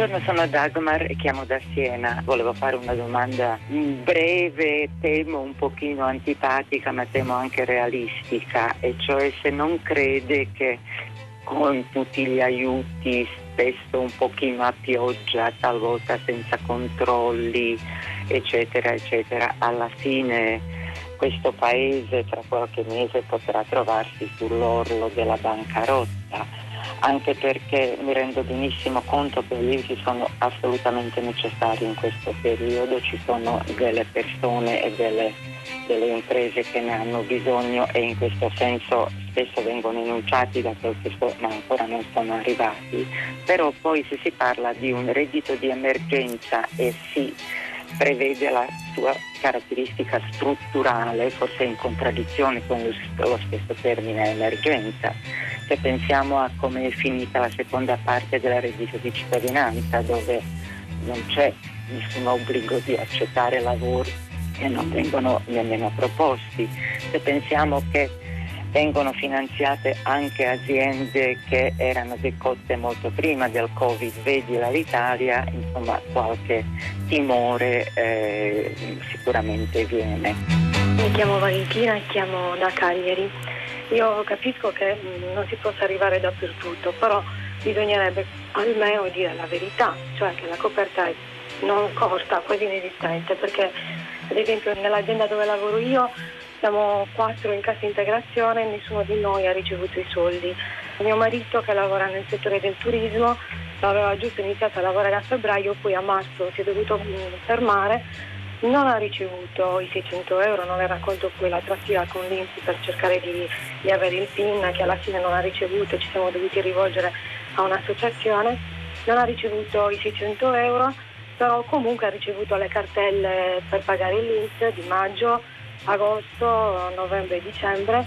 Buongiorno, sono Dagmar e chiamo da Siena. Volevo fare una domanda breve, temo un pochino antipatica, ma temo anche realistica, e cioè se non crede che con tutti gli aiuti, spesso un pochino a pioggia, talvolta senza controlli, eccetera, eccetera, alla fine questo paese tra qualche mese potrà trovarsi sull'orlo della bancarotta anche perché mi rendo benissimo conto che gli aiuti sono assolutamente necessari in questo periodo, ci sono delle persone e delle, delle imprese che ne hanno bisogno e in questo senso spesso vengono enunciati da so, ma ancora non sono arrivati, però poi se si parla di un reddito di emergenza e si prevede la sua caratteristica strutturale, forse in contraddizione con lo stesso termine emergenza, se pensiamo a come è finita la seconda parte della reddito di cittadinanza, dove non c'è nessun obbligo di accettare lavori che non vengono nemmeno proposti, se pensiamo che vengono finanziate anche aziende che erano decotte molto prima del Covid, vedi l'Italia, insomma qualche timore eh, sicuramente viene. Mi chiamo Valentina e chiamo da Cagliari. Io capisco che mm, non si possa arrivare dappertutto, però bisognerebbe almeno dire la verità, cioè che la coperta è non corta, quasi inesistente, perché ad esempio nell'azienda dove lavoro io siamo quattro in cassa integrazione e nessuno di noi ha ricevuto i soldi. Mio marito che lavora nel settore del turismo aveva giusto iniziato a lavorare a febbraio, poi a marzo si è dovuto mm, fermare non ha ricevuto i 600 euro, non ha raccolto poi la trasfila con l'Inps per cercare di, di, avere il PIN che alla fine non ha ricevuto, ci siamo dovuti rivolgere a un'associazione, non ha ricevuto i 600 euro, però comunque ha ricevuto le cartelle per pagare l'Inps di maggio, agosto, novembre e dicembre.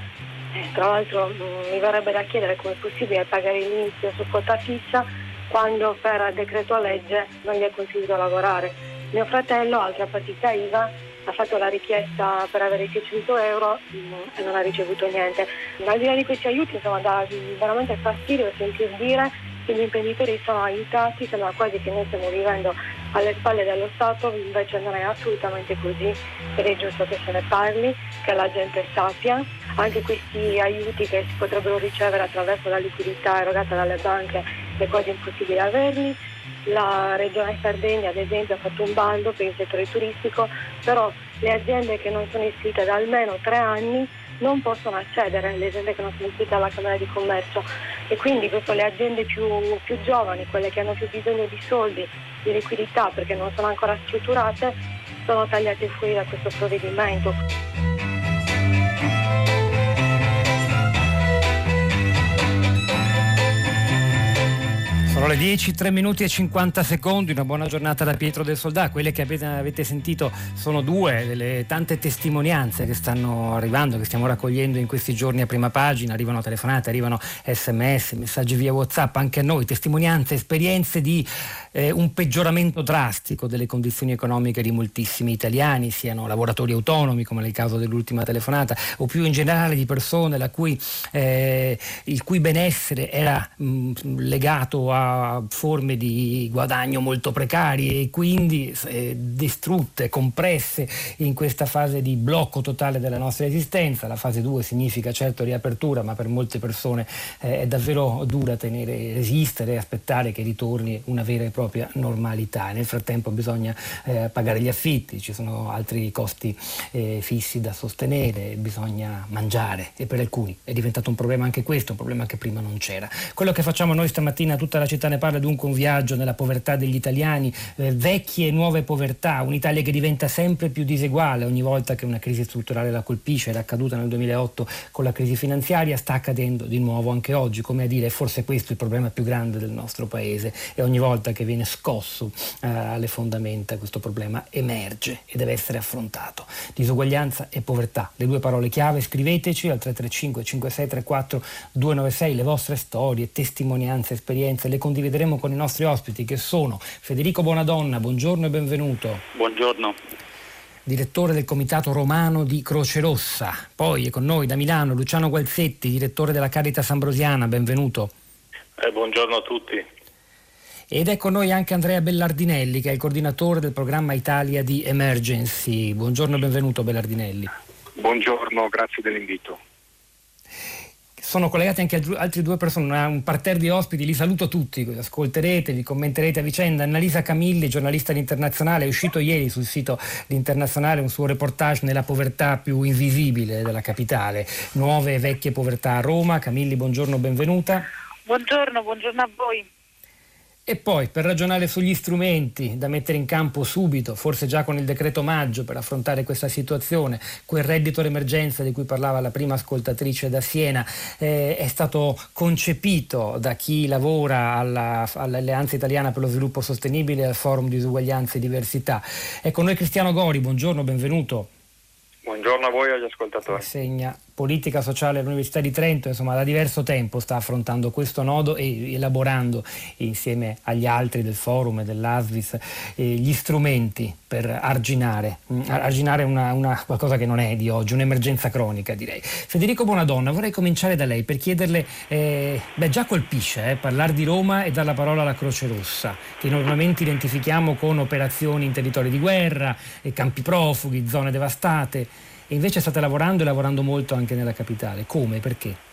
E tra l'altro mm, mi verrebbe da chiedere come è possibile pagare l'Inps su quota fissa quando per decreto legge non gli è consentito lavorare mio fratello, altra partita IVA, ha fatto la richiesta per avere 600 euro mm, e non ha ricevuto niente. Al di là di questi aiuti, insomma, dà veramente fastidio sentir dire che gli imprenditori sono aiutati, sembra quasi che noi stiamo vivendo alle spalle dello Stato, invece non è assolutamente così ed è giusto che se ne parli, che la gente sappia. Anche questi aiuti che si potrebbero ricevere attraverso la liquidità erogata dalle banche è quasi impossibile averli la Regione Sardegna ad esempio ha fatto un bando per il settore turistico, però le aziende che non sono iscritte da almeno tre anni non possono accedere, le aziende che non sono iscritte alla Camera di Commercio e quindi proprio le aziende più, più giovani, quelle che hanno più bisogno di soldi, di liquidità perché non sono ancora strutturate, sono tagliate fuori da questo provvedimento. Sono le 10, 3 minuti e 50 secondi, una buona giornata da Pietro del Soldà. Quelle che avete sentito sono due delle tante testimonianze che stanno arrivando, che stiamo raccogliendo in questi giorni a prima pagina. Arrivano telefonate, arrivano sms, messaggi via WhatsApp, anche a noi, testimonianze, esperienze di eh, un peggioramento drastico delle condizioni economiche di moltissimi italiani, siano lavoratori autonomi, come nel caso dell'ultima telefonata, o più in generale di persone cui, eh, il cui benessere era mh, legato a forme di guadagno molto precarie e quindi eh, distrutte, compresse in questa fase di blocco totale della nostra esistenza. La fase 2 significa certo riapertura, ma per molte persone eh, è davvero dura tenere, resistere e aspettare che ritorni una vera e propria normalità. Nel frattempo bisogna eh, pagare gli affitti, ci sono altri costi eh, fissi da sostenere, bisogna mangiare e per alcuni è diventato un problema anche questo, un problema che prima non c'era. Quello che facciamo noi stamattina tutta la città città ne parla dunque un viaggio nella povertà degli italiani, eh, vecchie e nuove povertà, un'Italia che diventa sempre più diseguale ogni volta che una crisi strutturale la colpisce, era accaduta nel 2008 con la crisi finanziaria, sta accadendo di nuovo anche oggi, come a dire forse questo è il problema più grande del nostro paese e ogni volta che viene scosso eh, alle fondamenta questo problema emerge e deve essere affrontato. Disuguaglianza e povertà, le due parole chiave, scriveteci al 335 5634 296 le vostre storie, testimonianze, esperienze, le condivideremo con i nostri ospiti che sono Federico Bonadonna, buongiorno e benvenuto. Buongiorno. Direttore del Comitato Romano di Croce Rossa. Poi è con noi da Milano Luciano Gualzetti, direttore della Caritas Ambrosiana, benvenuto. Eh, buongiorno a tutti. Ed è con noi anche Andrea Bellardinelli, che è il coordinatore del programma Italia di Emergency. Buongiorno e benvenuto Bellardinelli. Buongiorno, grazie dell'invito sono collegati anche altre due persone, un parterre di ospiti, li saluto tutti, ascolterete, vi commenterete a vicenda. Annalisa Camilli, giornalista internazionale, è uscito ieri sul sito Internazionale un suo reportage nella povertà più invisibile della capitale, nuove e vecchie povertà a Roma. Camilli, buongiorno, benvenuta. Buongiorno, buongiorno a voi. E poi per ragionare sugli strumenti da mettere in campo subito, forse già con il decreto maggio per affrontare questa situazione, quel reddito d'emergenza di cui parlava la prima ascoltatrice da Siena, eh, è stato concepito da chi lavora alla, all'Alleanza Italiana per lo Sviluppo Sostenibile e al Forum di Disuguaglianza e Diversità. Ecco noi Cristiano Gori, buongiorno, benvenuto. Buongiorno a voi e agli ascoltatori. Segna politica sociale all'Università di Trento, insomma da diverso tempo sta affrontando questo nodo e elaborando insieme agli altri del forum e dell'ASVIS eh, gli strumenti per arginare, mh, mm, arginare una, una, qualcosa che non è di oggi, un'emergenza cronica direi. Federico Bonadonna, vorrei cominciare da lei per chiederle, eh, beh già colpisce eh, parlare di Roma e dare la parola alla Croce Rossa, che normalmente identifichiamo con operazioni in territori di guerra, campi profughi, zone devastate e invece state lavorando e lavorando molto anche nella capitale. Come? Perché?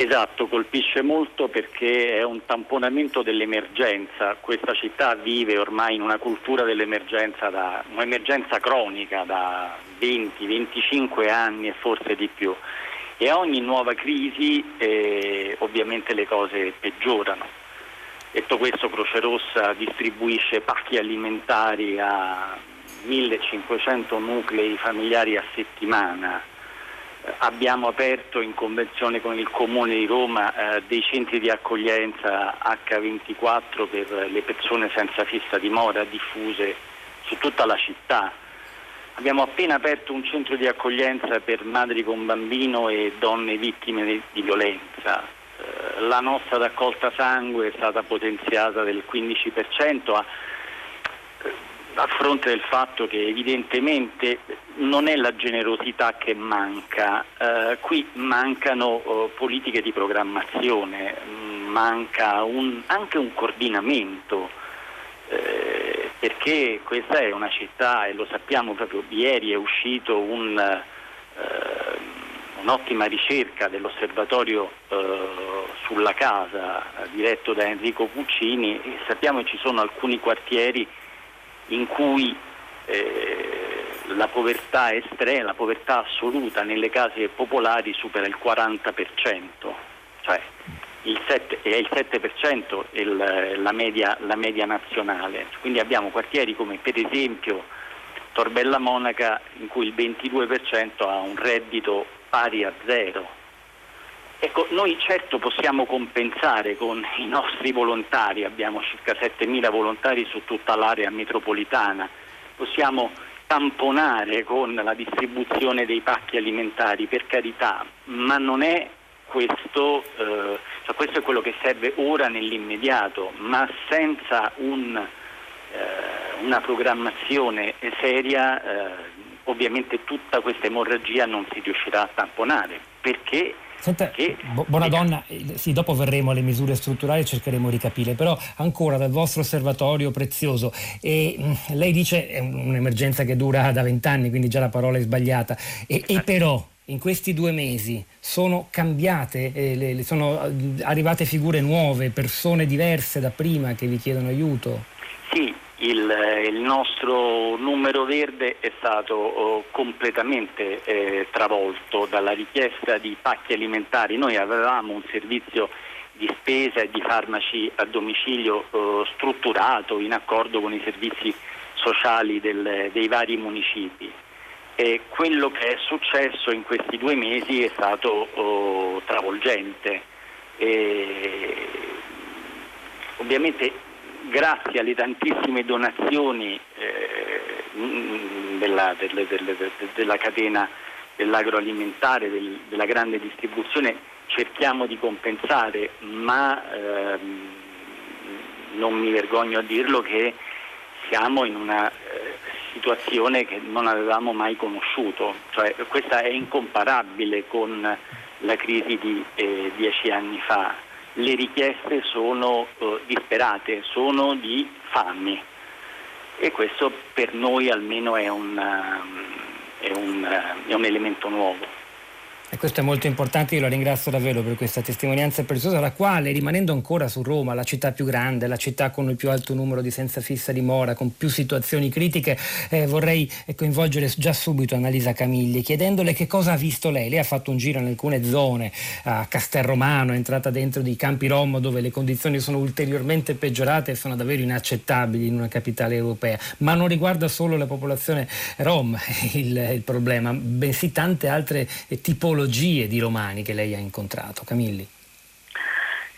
Esatto, colpisce molto perché è un tamponamento dell'emergenza. Questa città vive ormai in una cultura dell'emergenza, da, un'emergenza cronica da 20-25 anni e forse di più. E a ogni nuova crisi eh, ovviamente le cose peggiorano. Detto questo Croce Rossa distribuisce pacchi alimentari a 1500 nuclei familiari a settimana. Eh, abbiamo aperto in convenzione con il Comune di Roma eh, dei centri di accoglienza H24 per le persone senza fissa dimora diffuse su tutta la città. Abbiamo appena aperto un centro di accoglienza per madri con bambino e donne vittime di, violenza. Eh, la nostra raccolta sangue è stata potenziata del 15%. A, a fronte del fatto che evidentemente non è la generosità che manca, eh, qui mancano eh, politiche di programmazione, mm, manca un, anche un coordinamento, eh, perché questa è una città e lo sappiamo proprio ieri è uscito un, eh, un'ottima ricerca dell'osservatorio eh, sulla casa diretto da Enrico Puccini. E sappiamo che ci sono alcuni quartieri in cui eh, la povertà estrema, la povertà assoluta nelle case popolari supera il 40%, cioè il 7, è il 7% il, la, media, la media nazionale. Quindi abbiamo quartieri come per esempio Torbella Monaca in cui il 22% ha un reddito pari a zero Ecco, noi certo possiamo compensare con i nostri volontari, abbiamo circa 7.000 volontari su tutta l'area metropolitana, possiamo tamponare con la distribuzione dei pacchi alimentari, per carità, ma non è questo, eh, cioè questo è quello che serve ora nell'immediato, ma senza un, eh, una programmazione seria eh, ovviamente tutta questa emorragia non si riuscirà a tamponare, perché Senta, che, buona donna, sì, dopo verremo alle misure strutturali e cercheremo di capire, però ancora dal vostro osservatorio prezioso, e, mm, lei dice è un'emergenza che dura da vent'anni, quindi già la parola è sbagliata, e, e però in questi due mesi sono cambiate, eh, le, sono eh, arrivate figure nuove, persone diverse da prima che vi chiedono aiuto? Sì, il, il, nostro numero verde è stato oh, completamente eh, travolto dalla richiesta di pacchi alimentari. Noi avevamo un servizio di spesa e di farmaci a domicilio oh, strutturato in accordo con i servizi sociali del, dei vari municipi. E quello che è successo in questi due mesi è stato oh, travolgente. E, ovviamente grazie alle tantissime donazioni eh, della, delle, della, catena dell'agroalimentare, del, della grande distribuzione, cerchiamo di compensare, ma ehm, non mi vergogno a dirlo che siamo in una eh, situazione che non avevamo mai conosciuto, cioè, questa è incomparabile con la crisi di eh, dieci anni fa le richieste sono eh, disperate, sono di fammi e questo per noi almeno è un, uh, è un, uh, è un elemento nuovo. E questo è molto importante, io la ringrazio davvero per questa testimonianza preziosa, la quale, rimanendo ancora su Roma, la città più grande, la città con il più alto numero di senza fissa dimora, con più situazioni critiche, eh, vorrei coinvolgere già subito Annalisa Camigli, chiedendole che cosa ha visto lei. Lei ha fatto un giro in alcune zone, a Castelromano, è entrata dentro dei campi rom dove le condizioni sono ulteriormente peggiorate e sono davvero inaccettabili in una capitale europea, ma non riguarda solo la popolazione rom il, il problema, bensì tante altre tipologie tipologie di romani che lei ha incontrato. Camilli.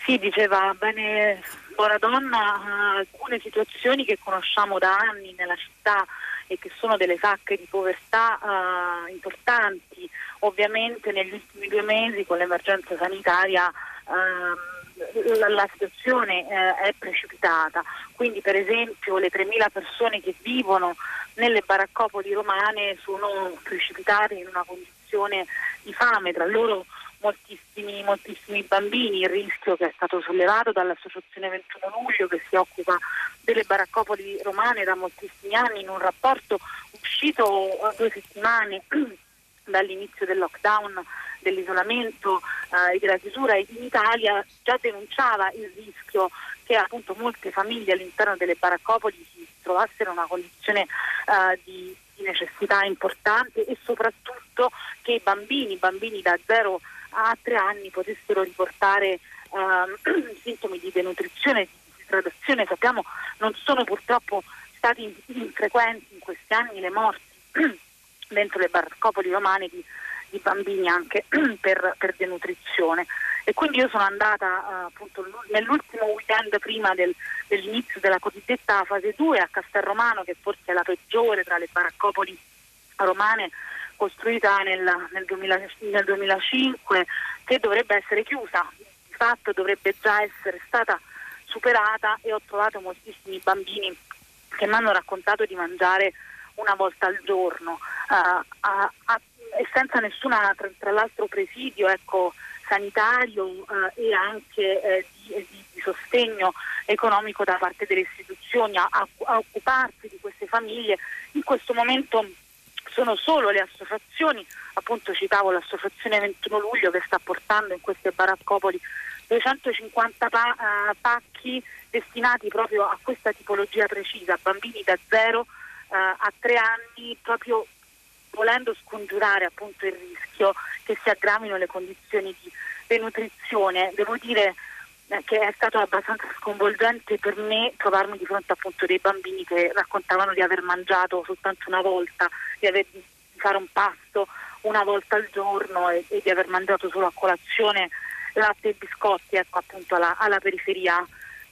Sì, diceva bene Buona Donna, alcune situazioni che conosciamo da anni nella città e che sono delle sacche di povertà uh, importanti. Ovviamente negli ultimi due mesi con l'emergenza sanitaria uh, la, la, situazione uh, è precipitata, quindi per esempio le 3.000 persone che vivono nelle baraccopoli romane sono precipitate in una condizione di fame, tra loro moltissimi, moltissimi bambini, il rischio che è stato sollevato dall'Associazione 21 Luglio che si occupa delle baraccopoli romane da moltissimi anni in un rapporto uscito due settimane dall'inizio del lockdown, dell'isolamento eh, e della chiusura in Italia già denunciava il rischio che appunto molte famiglie all'interno delle baraccopoli si trovassero in una condizione eh, di di necessità importanti e soprattutto che i bambini, bambini da 0 a 3 anni potessero riportare ehm, sintomi di denutrizione, di disidratazione. Sappiamo non sono purtroppo stati infrequenti in questi anni le morti dentro le baraccopoli romane di, di bambini anche per, per denutrizione. E quindi io sono andata uh, appunto nell'ultimo weekend prima del, dell'inizio della cosiddetta fase 2 a Castelromano che forse è la peggiore tra le baraccopoli romane costruita nel, nel, 2000, nel 2005 che dovrebbe essere chiusa, di fatto dovrebbe già essere stata superata e ho trovato moltissimi bambini che mi hanno raccontato di mangiare una volta al giorno. Uh, a, a, e senza nessuna tra, tra l'altro presidio ecco, sanitario eh, e anche eh, di, di, di, sostegno economico da parte delle istituzioni a, a, occuparsi di queste famiglie. In questo momento sono solo le associazioni, appunto citavo l'associazione 21 luglio che sta portando in queste baraccopoli 250 pa- uh, pacchi destinati proprio a questa tipologia precisa, bambini da 0 uh, a 3 anni, proprio volendo scongiurare appunto il rischio che si aggravino le condizioni di denutrizione. Devo dire eh, che è stato abbastanza sconvolgente per me trovarmi di fronte appunto dei bambini che raccontavano di aver mangiato soltanto una volta, di, aver, fare un pasto una volta al giorno e, e, di aver mangiato solo a colazione latte e biscotti ecco, appunto alla, alla periferia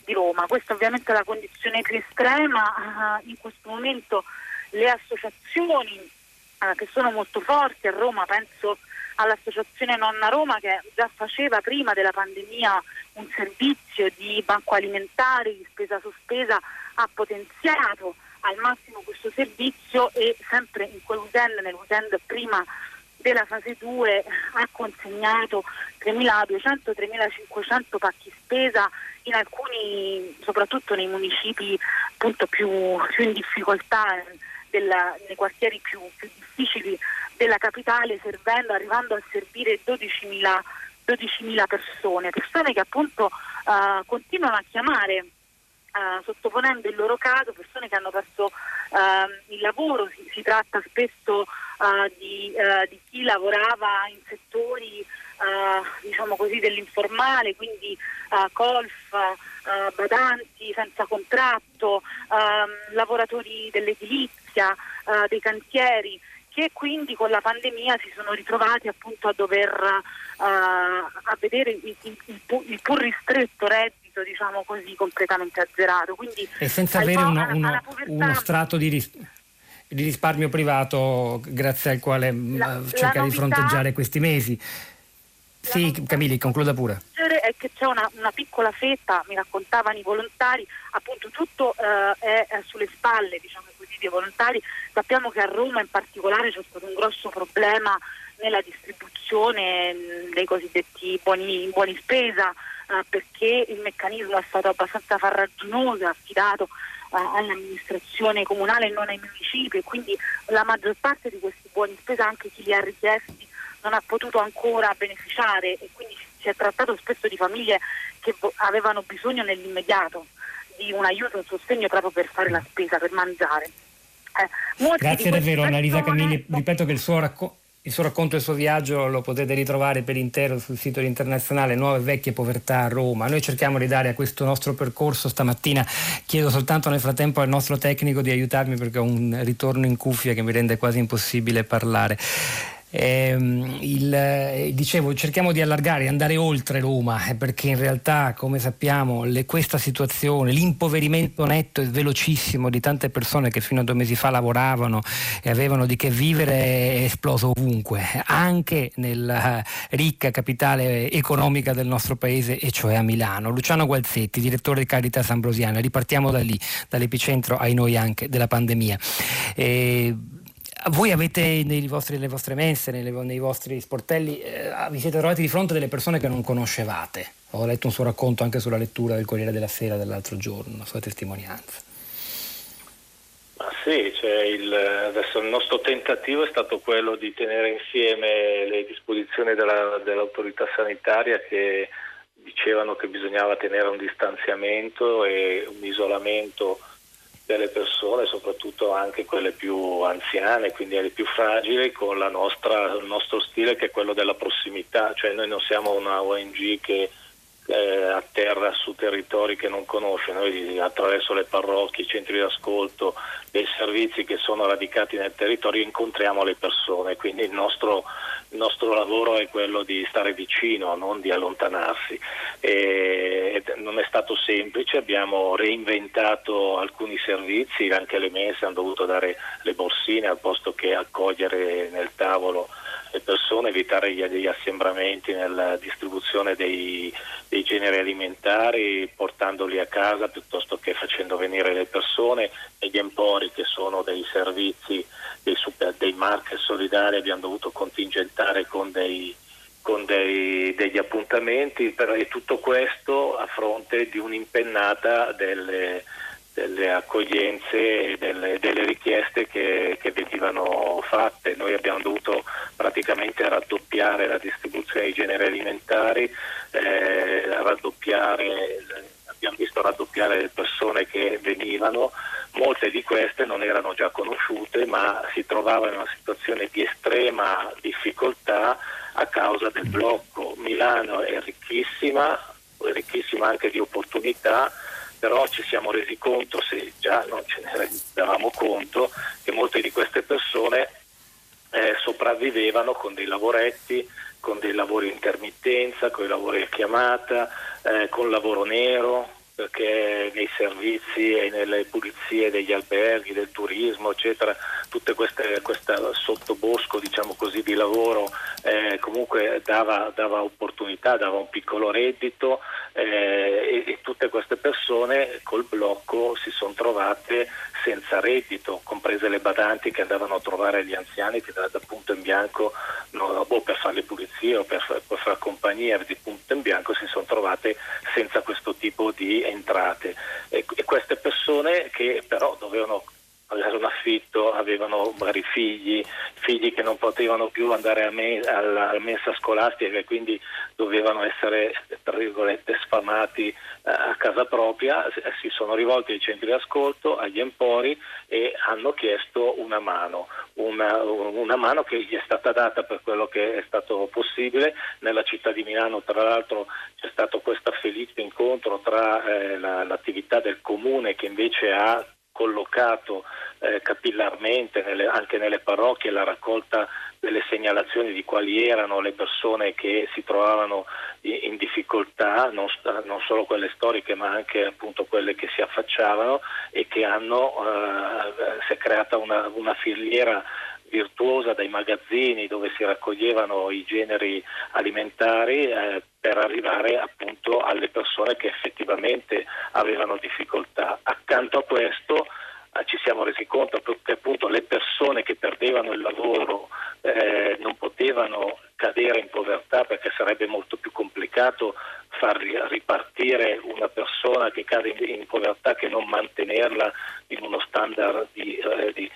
di Roma. Questa ovviamente è la condizione più estrema, uh, in questo momento le associazioni eh, che sono molto forti a Roma, penso all'Associazione Nonna Roma che già faceva prima della pandemia un servizio di banco alimentare, di spesa sospesa, ha potenziato al massimo questo servizio e sempre in quel weekend, nel weekend prima della fase 2 ha consegnato 3.200-3.500 pacchi spesa in alcuni, soprattutto nei municipi appunto, più, più in difficoltà della, nei quartieri più, più, difficili della capitale, servendo, arrivando a servire 12.000, 12.000 persone, persone che appunto uh, continuano a chiamare Uh, sottoponendo il loro caso, persone che hanno perso uh, il lavoro, si, si tratta spesso uh, di, di, chi lavorava in settori diciamo così, dell'informale, quindi colf, badanti senza contratto, ehm, lavoratori dell'edilizia edilizia, dei cantieri che quindi con la pandemia si sono ritrovati appunto a dover uh, a vedere il, il, il, pur ristretto reddito diciamo così completamente azzerato. Quindi e senza avere uno, uno, uno strato di, ris- di, risparmio privato grazie al quale la, cercare di fronteggiare questi mesi sì, Camilli, concluda pure. È che c'è una, una, piccola fetta, mi raccontavano i volontari, appunto tutto eh, è, è, sulle spalle diciamo così, dei volontari. Sappiamo che a Roma in particolare c'è stato un grosso problema nella distribuzione dei cosiddetti buoni, buoni spesa, eh, perché il meccanismo è stato abbastanza farraginoso, affidato eh, all'amministrazione comunale e non ai municipi e quindi la maggior parte di questi buoni spesa, anche chi li ha richiesti, non ha potuto ancora beneficiare e quindi si è trattato spesso di famiglie che avevano bisogno nell'immediato di un aiuto, un sostegno proprio per fare la spesa, per mangiare. Eh, Grazie davvero Annalisa Camilli, ripeto che il suo racconto il suo racconto e il suo viaggio lo potete ritrovare per intero sul sito internazionale Nuove Vecchie Povertà a Roma. Noi cerchiamo di dare a questo nostro percorso stamattina, chiedo soltanto nel frattempo al nostro tecnico di aiutarmi perché ho un ritorno in cuffia che mi rende quasi impossibile parlare. Eh, il, eh, dicevo, cerchiamo di allargare, andare oltre Roma, eh, perché in realtà, come sappiamo, le, questa situazione, l'impoverimento netto e velocissimo di tante persone che fino a due mesi fa lavoravano e avevano di che vivere è esploso ovunque, anche nella ricca capitale economica del nostro paese, e cioè a Milano. Luciano Gualzetti, direttore di Caritas Ambrosiana, ripartiamo da lì, dall'epicentro ai noi anche della pandemia. Eh, voi avete vostri, nelle vostre mense, nelle, nei vostri sportelli, eh, vi siete trovati di fronte a delle persone che non conoscevate. Ho letto un suo racconto anche sulla lettura del Corriere della Sera dell'altro giorno, una sua testimonianza. Ma sì, cioè il, adesso il nostro tentativo è stato quello di tenere insieme le disposizioni della, dell'autorità sanitaria che dicevano che bisognava tenere un distanziamento e un isolamento delle persone, soprattutto anche quelle più anziane, quindi le più fragili, con nostra, il nostro stile che è quello della prossimità, cioè noi non siamo una ONG che eh, atterra su territori che non conosce, noi attraverso le parrocchie, i centri di ascolto, dei servizi che sono radicati nel territorio incontriamo le persone, quindi il nostro, il nostro lavoro è quello di stare vicino, non di allontanarsi. E non è stato semplice, abbiamo reinventato alcuni servizi, anche le messe hanno dovuto dare le borsine al posto che accogliere nel tavolo le persone, evitare gli, assembramenti nella distribuzione dei, dei, generi alimentari, portandoli a casa piuttosto che facendo venire le persone e gli empori che sono dei servizi, dei, super, dei market solidari abbiamo dovuto contingentare con dei con dei, degli appuntamenti però, e tutto questo a fronte di un'impennata delle, delle accoglienze e delle, delle, richieste che, che, venivano fatte. Noi abbiamo dovuto praticamente raddoppiare la distribuzione dei generi alimentari, eh, raddoppiare, abbiamo visto raddoppiare le persone che venivano, molte di queste non erano già conosciute ma si trovavano in una situazione di estrema difficoltà a causa del blocco. Milano è ricchissima, è ricchissima anche di opportunità però ci siamo resi conto, se già non ce ne davamo conto, che molte di queste persone eh, sopravvivevano con dei lavoretti, con dei lavori intermittenza, con i lavori a chiamata, eh, con lavoro nero, perché nei servizi e nelle pulizie degli alberghi, del turismo, eccetera, tutto questo sottobosco diciamo così, di lavoro eh, comunque dava, dava, opportunità, dava un piccolo reddito eh, e, e, tutte queste persone col blocco si sono trovate senza reddito, comprese le badanti che andavano a trovare gli anziani che da, punto in bianco no, boh, per fare le pulizie o per, per fare compagnia di punto in bianco si sono trovate senza questo tipo di entrate. E, e queste persone che però dovevano pagare un affitto, avevano magari figli, figli che non potevano più andare a me, alla, alla mensa scolastica e quindi dovevano essere tra virgolette sfamati eh, a casa propria, si sono rivolti ai centri di ascolto, agli empori e hanno chiesto una mano, una, una mano che gli è stata data per quello che è stato possibile. Nella città di Milano tra l'altro c'è stato questo felice incontro tra eh, la, l'attività del comune che invece ha collocato eh, capillarmente nelle, anche nelle parrocchie la raccolta delle segnalazioni di quali erano le persone che si trovavano in difficoltà, non, non solo quelle storiche ma anche appunto quelle che si affacciavano e che hanno, eh, si è creata una, una filiera virtuosa dai magazzini dove si raccoglievano i generi alimentari eh, per arrivare appunto alle persone che effettivamente avevano difficoltà. Accanto a questo eh, ci siamo resi conto che appunto le persone che perdevano il lavoro eh, non potevano cadere in povertà perché sarebbe molto più complicato far persona che cade in povertà che non mantenerla in uno standard di, eh, di,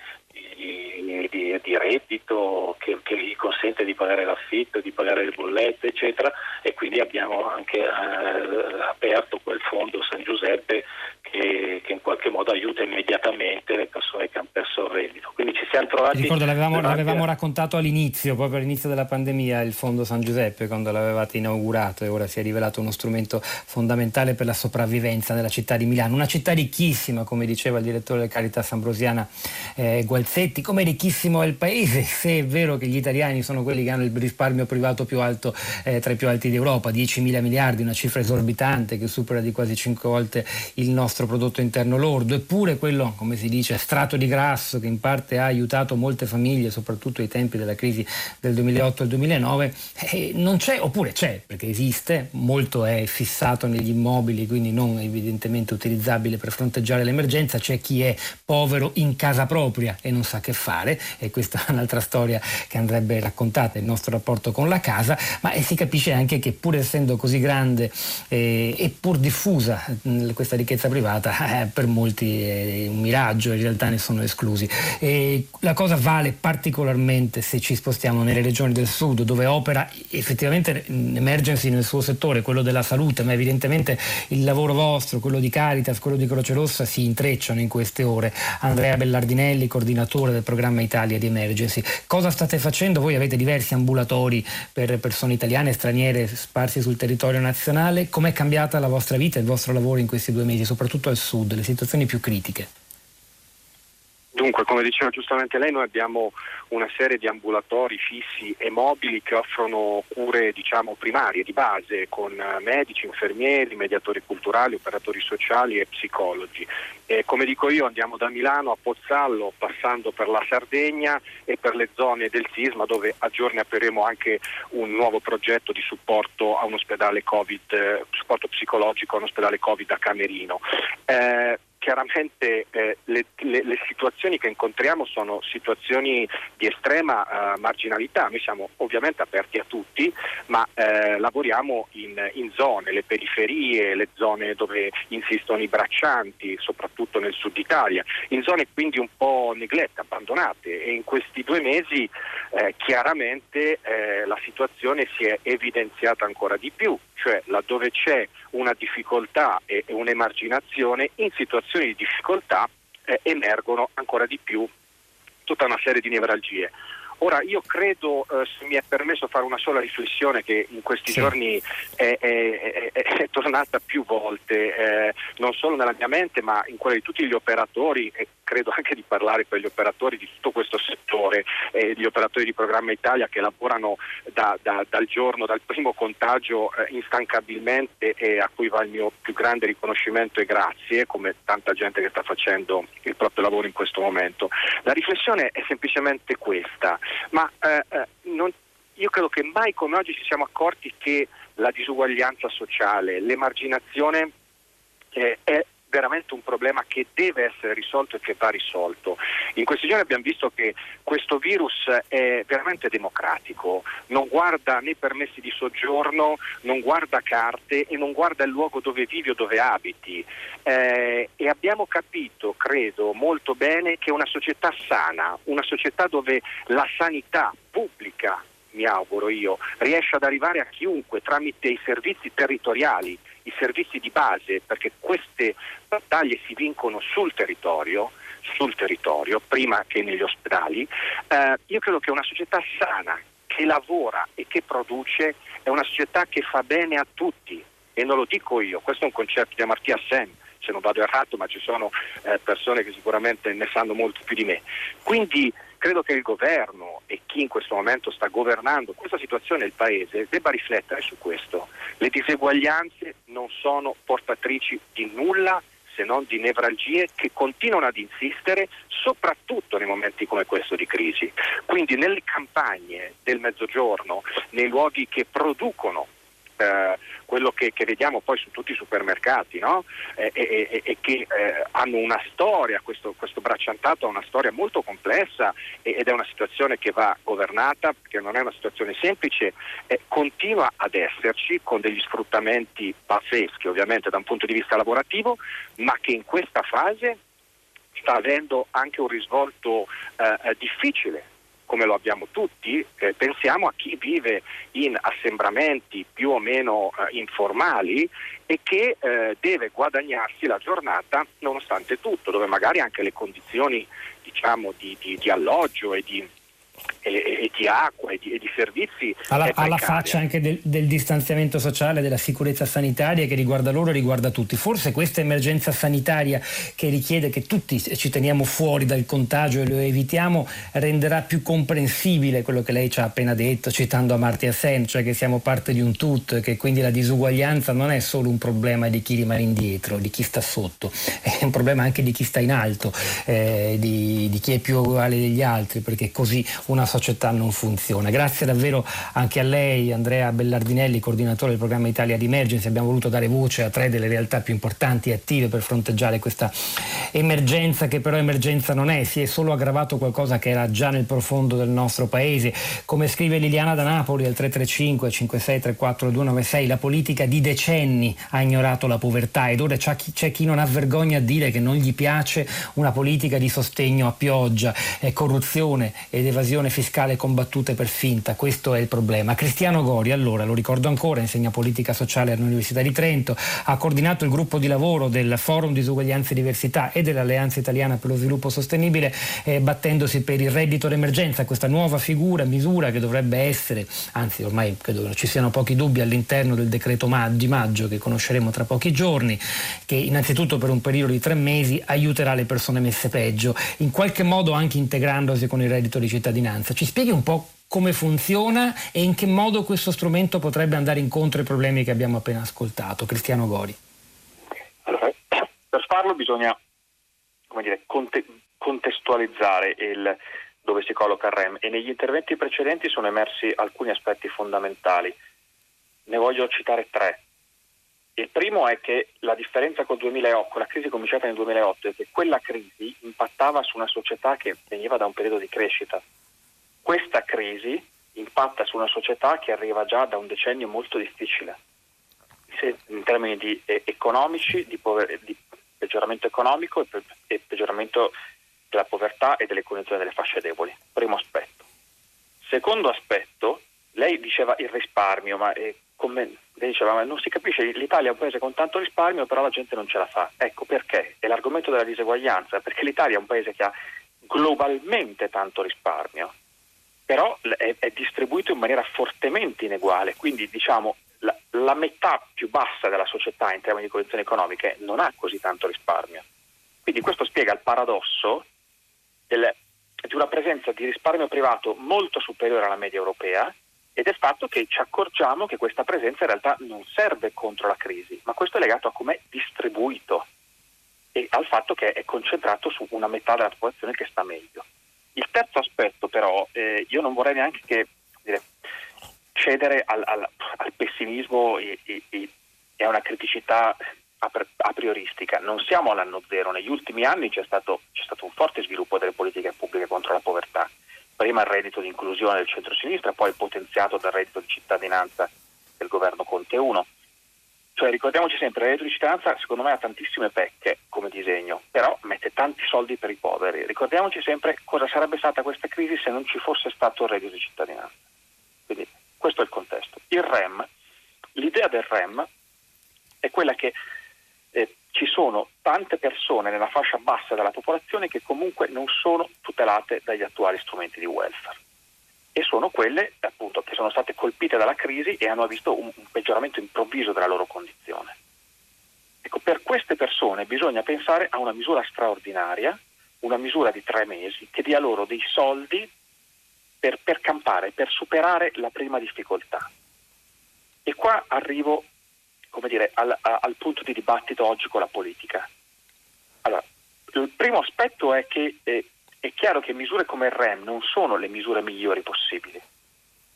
di, di, di reddito che, che, gli consente di pagare l'affitto, di pagare le bollette, eccetera, e quindi abbiamo anche eh, aperto quel fondo San Giuseppe che, che, in qualche modo aiuta immediatamente le persone che hanno perso il reddito. Quindi ci siamo trovati. Ricordo, l'avevamo, l'avevamo raccontato all'inizio, proprio all'inizio della pandemia, il Fondo San Giuseppe, quando l'avevate inaugurato e ora si è rivelato uno strumento fondamentale per la sopravvivenza nella città di Milano. Una città ricchissima, come diceva il direttore del Caritas Ambrosiana eh, Gualzetti, come ricchissimo è il paese, se è vero che gli italiani sono quelli che hanno il risparmio privato più alto eh, tra i più alti d'Europa, 10 mila miliardi, una cifra esorbitante che supera di quasi 5 volte il nostro nostro prodotto interno lordo, eppure quello, come si dice, strato di grasso che in parte ha aiutato molte famiglie, soprattutto ai tempi della crisi del 2008 e 2009, eh, non c'è, oppure c'è, perché esiste, molto è fissato negli immobili, quindi non evidentemente utilizzabile per fronteggiare l'emergenza, c'è chi è povero in casa propria e non sa che fare, e questa è un'altra storia che andrebbe raccontata, il nostro rapporto con la casa, ma eh, si capisce anche che pur essendo così grande eh, e pur diffusa mh, questa ricchezza privata, privata eh, per molti è un miraggio, in realtà ne sono esclusi. E la cosa vale particolarmente se ci spostiamo nelle regioni del sud dove opera effettivamente emergency nel suo settore, quello della salute, ma evidentemente il lavoro vostro, quello di Caritas, quello di Croce Rossa si intrecciano in queste ore. Andrea Bellardinelli, coordinatore del programma Italia di Emergency. Cosa state facendo? Voi avete diversi ambulatori per persone italiane e straniere sparsi sul territorio nazionale. Com'è cambiata la vostra vita e il vostro lavoro in questi due mesi, soprattutto soprattutto al sud, le situazioni più critiche? Dunque, come diceva giustamente lei, noi abbiamo una serie di ambulatori fissi e mobili che offrono cure diciamo, primarie, di base, con medici, infermieri, mediatori culturali, operatori sociali e psicologi. E come dico io, andiamo da Milano a Pozzallo, passando per la Sardegna e per le zone del sisma, dove a giorni apriremo anche un nuovo progetto di supporto a un ospedale Covid, eh, supporto psicologico a un ospedale Covid a Camerino. Eh, chiaramente eh, le, le, le, situazioni che incontriamo sono situazioni di estrema uh, marginalità. Noi siamo ovviamente aperti a tutti, ma eh, lavoriamo in, in, zone, le periferie, le zone dove insistono i braccianti, soprattutto nel sud Italia, in zone quindi un po' neglette, abbandonate e in questi due mesi eh, chiaramente eh, la situazione si è evidenziata ancora di più cioè laddove c'è una difficoltà e un'emarginazione, in situazioni di difficoltà eh, emergono ancora di più tutta una serie di nevralgie. Ora io credo, eh, se mi è permesso fare una sola riflessione che in questi sì. giorni è, è, è, è, tornata più volte, eh, non solo nella mia mente ma in quella di tutti gli operatori e credo anche di parlare per gli operatori di tutto questo settore, eh, gli operatori di Programma Italia che lavorano da, da, dal giorno, dal primo contagio eh, instancabilmente e a cui va il mio più grande riconoscimento e grazie, come tanta gente che sta facendo il proprio lavoro in questo momento. La riflessione è semplicemente questa ma eh, eh, non, io credo che mai come oggi ci siamo accorti che la disuguaglianza sociale, l'emarginazione eh, è veramente un problema che deve essere risolto e che va risolto. In questi giorni abbiamo visto che questo virus è veramente democratico, non guarda né permessi di soggiorno, non guarda carte e non guarda il luogo dove vivi o dove abiti. Eh, e abbiamo capito, credo, molto bene che una società sana, una società dove la sanità pubblica mi auguro io, riesce ad arrivare a chiunque tramite i servizi territoriali, i servizi di base, perché queste battaglie si vincono sul territorio, sul territorio prima che negli ospedali, eh, io credo che una società sana, che lavora e che produce, è una società che fa bene a tutti. E non lo dico io, questo è un concetto di Amartya Sen, se non vado errato, ma ci sono eh, persone che sicuramente ne sanno molto più di me. Quindi credo che il governo e chi in questo momento sta governando questa situazione del Paese debba riflettere su questo. Le diseguaglianze non sono portatrici di nulla se non di nevralgie che continuano ad insistere soprattutto nei momenti come questo di crisi. Quindi nelle campagne del mezzogiorno, nei luoghi che producono eh, quello che, che, vediamo poi su tutti i supermercati no? e, e, e, che eh, hanno una storia, questo, questo, bracciantato ha una storia molto complessa ed è una situazione che va governata, perché non è una situazione semplice, eh, continua ad esserci con degli sfruttamenti pazzeschi ovviamente da un punto di vista lavorativo, ma che in questa fase sta avendo anche un risvolto eh, eh difficile come lo abbiamo tutti, eh, pensiamo a chi vive in assembramenti più o meno eh, informali e che eh, deve guadagnarsi la giornata nonostante tutto, dove magari anche le condizioni diciamo, di, di, di alloggio e di e, e, di acqua e di, e di servizi. Alla, alla faccia anche del, del, distanziamento sociale, della sicurezza sanitaria che riguarda loro e riguarda tutti. Forse questa emergenza sanitaria che richiede che tutti ci teniamo fuori dal contagio e lo evitiamo renderà più comprensibile quello che lei ci ha appena detto, citando Amartya Sen, cioè che siamo parte di un tutto e che quindi la disuguaglianza non è solo un problema di chi rimane indietro, di chi sta sotto, è un problema anche di chi sta in alto, eh, di, di chi è più uguale degli altri, perché così una società non funziona. Grazie davvero anche a lei, Andrea Bellardinelli, coordinatore del programma Italia di Emergency. Abbiamo voluto dare voce a tre delle realtà più importanti e attive per fronteggiare questa emergenza che però emergenza non è, si è solo aggravato qualcosa che era già nel profondo del nostro paese. Come scrive Liliana da Napoli al 335 5634 296, la politica di decenni ha ignorato la povertà ed ora c'è chi, c'è chi non ha vergogna a dire che non gli piace una politica di sostegno a pioggia, corruzione ed evasione evasione fiscale combattute per finta, questo è il problema. Cristiano Gori, allora, lo ricordo ancora, insegna politica sociale all'Università di Trento, ha coordinato il gruppo di lavoro del Forum Disuguaglianza e Diversità e dell'Alleanza Italiana per lo Sviluppo Sostenibile, eh, battendosi per il reddito d'emergenza, questa nuova figura, misura che dovrebbe essere, anzi ormai credo ci siano pochi dubbi all'interno del decreto di maggio che conosceremo tra pochi giorni, che innanzitutto per un periodo di tre mesi aiuterà le persone messe peggio, in qualche modo anche integrandosi con il reddito di cittadinanza finanza. Ci spieghi un po' come funziona e in che modo questo strumento potrebbe andare incontro ai problemi che abbiamo appena ascoltato. Cristiano Gori. Allora, per farlo bisogna dire, conte- contestualizzare il, dove si colloca il REM e negli interventi precedenti sono emersi alcuni aspetti fondamentali. Ne voglio citare tre. Il primo è che la differenza col 2008, con la crisi cominciata nel 2008, è che quella crisi impattava su una società che veniva da un periodo di crescita questa crisi impatta su una società che arriva già da un decennio molto difficile, in termini di eh, economici, di, pover- di, peggioramento economico e, pe- e peggioramento della povertà e delle condizioni delle fasce deboli. Primo aspetto. Secondo aspetto, lei diceva il risparmio, ma eh, come lei diceva, ma non si capisce, l'Italia è un paese con tanto risparmio, però la gente non ce la fa. Ecco perché? È l'argomento della diseguaglianza, perché l'Italia è un paese che ha globalmente tanto risparmio però è, è, distribuito in maniera fortemente ineguale, quindi diciamo la, la, metà più bassa della società in termini di condizioni economiche non ha così tanto risparmio. Quindi questo spiega il paradosso del, di una presenza di risparmio privato molto superiore alla media europea ed è il fatto che ci accorgiamo che questa presenza in realtà non serve contro la crisi, ma questo è legato a come è distribuito e al fatto che è concentrato su una metà della popolazione che sta meglio. Il terzo aspetto però, eh, io non vorrei neanche che, dire, cedere al, al, al pessimismo e, a una criticità a prioristica. Non siamo all'anno zero, negli ultimi anni c'è stato, c'è stato un forte sviluppo delle politiche pubbliche contro la povertà. Prima il reddito di inclusione del centro-sinistra, poi potenziato dal reddito di cittadinanza del governo Conte 1 cioè ricordiamoci sempre, il reddito di cittadinanza secondo me ha tantissime pecche come disegno, però mette tanti soldi per i poveri. Ricordiamoci sempre cosa sarebbe stata questa crisi se non ci fosse stato il reddito di cittadinanza. Quindi questo è il contesto. Il REM, l'idea del REM è quella che eh, ci sono tante persone nella fascia bassa della popolazione che comunque non sono tutelate dagli attuali strumenti di welfare e sono quelle appunto, che sono state colpite dalla crisi e hanno visto un, un peggioramento improvviso della loro condizione. Ecco, per queste persone bisogna pensare a una misura straordinaria, una misura di tre mesi, che dia loro dei soldi per, per campare, per superare la prima difficoltà. E qua arrivo dire, al, al punto di dibattito oggi con la politica. Allora, il primo aspetto è che eh, è chiaro che misure come il REM non sono le misure migliori possibili,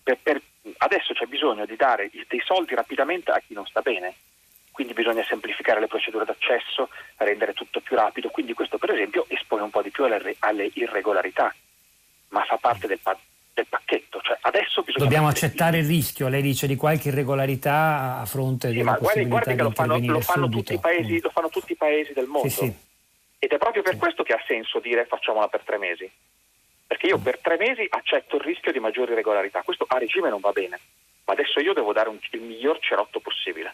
per, per, adesso c'è bisogno di dare dei soldi rapidamente a chi non sta bene, quindi bisogna semplificare le procedure d'accesso, rendere tutto più rapido, quindi questo per esempio espone un po' di più alle, alle irregolarità, ma fa parte del, del pacchetto. Cioè, adesso Dobbiamo accettare il rischio, lei dice, di qualche irregolarità a fronte sì, della ma guardi, guardi che lo fanno, lo, fanno paesi, mm. lo fanno, tutti i paesi, del mondo. Sì, sì. Ed è proprio per questo che ha senso dire facciamola per tre mesi. Perché io per tre mesi accetto il rischio di maggiori irregolarità. Questo a regime non va bene, ma adesso io devo dare un, il miglior cerotto possibile.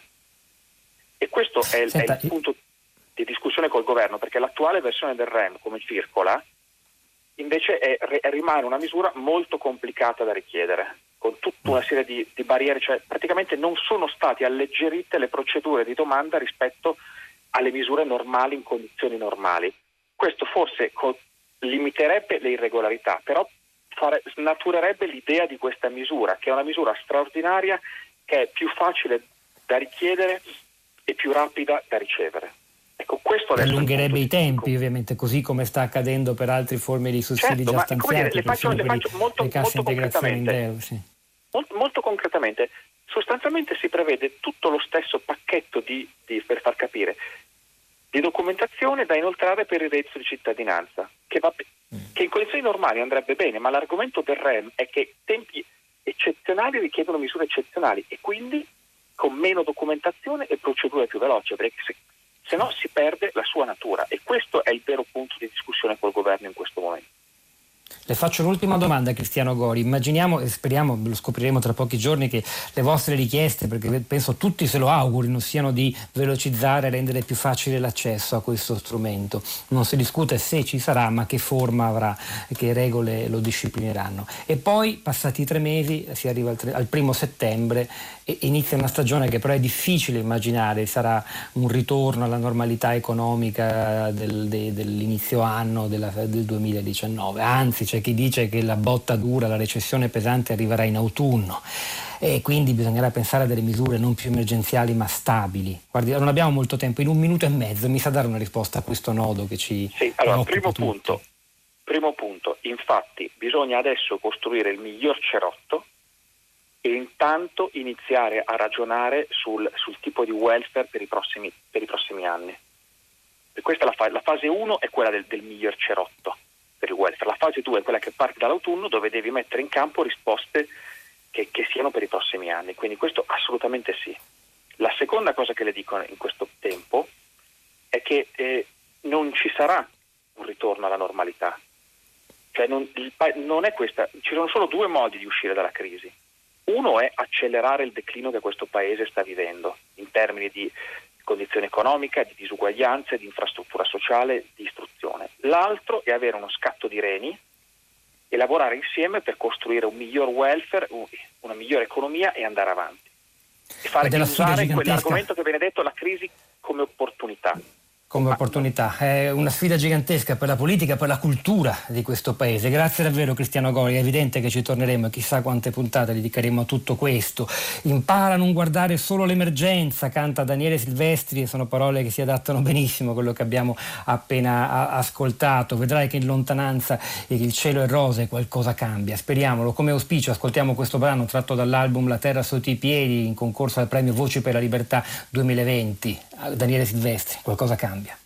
E questo è, Senta, è il punto di discussione col governo, perché l'attuale versione del REM, come circola, invece è, rimane una misura molto complicata da richiedere, con tutta una serie di, di, barriere, cioè praticamente non sono state alleggerite le procedure di domanda rispetto alle misure normali in condizioni normali. Questo forse co- limiterebbe le irregolarità, però fare, snaturerebbe l'idea di questa misura, che è una misura straordinaria, che è più facile da richiedere e più rapida da ricevere. Ecco, questo allungherebbe i tempi, ovviamente, così come sta accadendo per altre forme di sussidi certo, già stanziati. Dire, le faccio, le faccio molto, molto concretamente. Euro, sì. molto, molto, concretamente, sostanzialmente si prevede tutto lo stesso pacchetto di, di, per far capire, di documentazione da inoltrare per il reddito di cittadinanza, che, va, mm. che in condizioni normali andrebbe bene, ma l'argomento del REM è che tempi eccezionali richiedono misure eccezionali e quindi con meno documentazione e procedure più veloci, perché se se no si perde la sua natura e questo è il vero punto di discussione col governo in questo momento. Le faccio un'ultima domanda, Cristiano Gori. Immaginiamo e speriamo, lo scopriremo tra pochi giorni, che le vostre richieste, perché penso tutti se lo augurino, siano di velocizzare e rendere più facile l'accesso a questo strumento. Non si discute se ci sarà, ma che forma avrà, che regole lo disciplineranno. E poi, passati tre mesi, si arriva al, tre, al primo settembre e inizia una stagione che però è difficile immaginare, sarà un ritorno alla normalità economica del, de, dell'inizio anno della, del 2019. Anzi, c'è chi dice che la botta dura, la recessione pesante arriverà in autunno. E quindi bisognerà pensare a delle misure non più emergenziali ma stabili. Guardi, non abbiamo molto tempo, in un minuto e mezzo mi sa dare una risposta a questo nodo che ci... Sì, allora, primo punto, primo punto, infatti bisogna adesso costruire il miglior cerotto e intanto iniziare a ragionare sul, sul tipo di welfare per i prossimi, per i prossimi anni. E questa la, fa- la fase 1 è quella del, del miglior cerotto per il welfare. La fase 2 è quella che parte dall'autunno dove devi mettere in campo risposte che, che siano per i prossimi anni. Quindi questo assolutamente sì. La seconda cosa che le dico in questo tempo è che eh, non ci sarà un ritorno alla normalità. Cioè non, non è questa, ci sono solo due modi di uscire dalla crisi. Uno è accelerare il declino che questo Paese sta vivendo in termini di condizione economica, di disuguaglianze, di infrastruttura sociale, di istruzione. L'altro è avere uno scatto di reni e lavorare insieme per costruire un miglior welfare, una migliore economia e andare avanti. E fare usare quell'argomento che viene detto, la crisi come opportunità come opportunità. È una sfida gigantesca per la politica, per la cultura di questo paese. Grazie davvero Cristiano Gori, è evidente che ci torneremo e chissà quante puntate dedicheremo a tutto questo. Impara a non guardare solo l'emergenza, canta Daniele Silvestri e sono parole che si adattano benissimo a quello che abbiamo appena ascoltato. Vedrai che in lontananza il cielo è rosa e qualcosa cambia. Speriamolo. Come auspicio ascoltiamo questo brano tratto dall'album La terra sotto i piedi in concorso al premio Voci per la Libertà 2020. Daniele Silvestri, qualcosa cambia.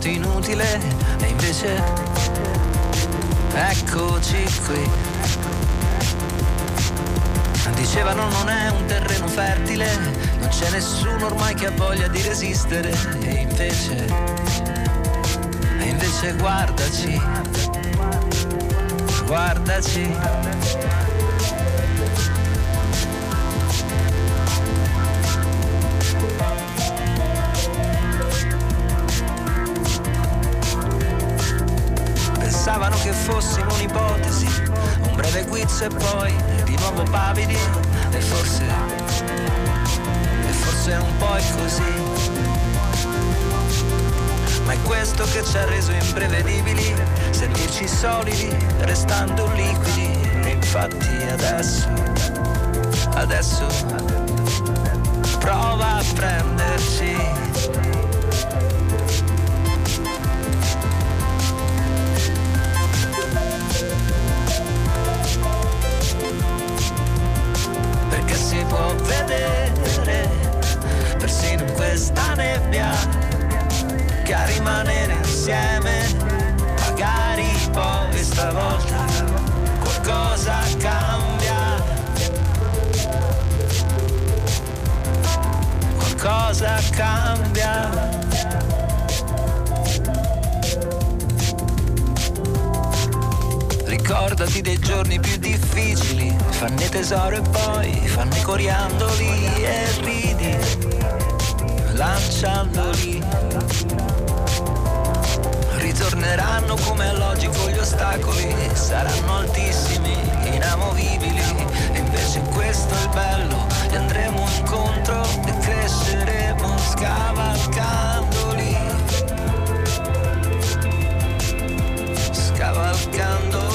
Stato inutile e invece eccoci qui. Dicevano non è un terreno fertile, non c'è nessuno ormai che ha voglia di resistere e invece, e invece guardaci, guardaci. Fossimo un'ipotesi, un breve guizzo e poi di nuovo pavidi, e forse, e forse un po' è così. Ma è questo che ci ha reso imprevedibili, sentirci solidi, restando liquidi. E infatti adesso, adesso prova a prenderci può vedere, persino in questa nebbia, che a rimanere insieme, magari poi stavolta qualcosa cambia. Qualcosa cambia. Ricordati dei giorni più difficili, fanne tesoro e poi fanne coriandoli e ridi, lanciandoli. Ritorneranno come è logico gli ostacoli, saranno altissimi, inamovibili, e invece questo è il bello, li andremo incontro e cresceremo scavalcandoli. Scavalcandoli.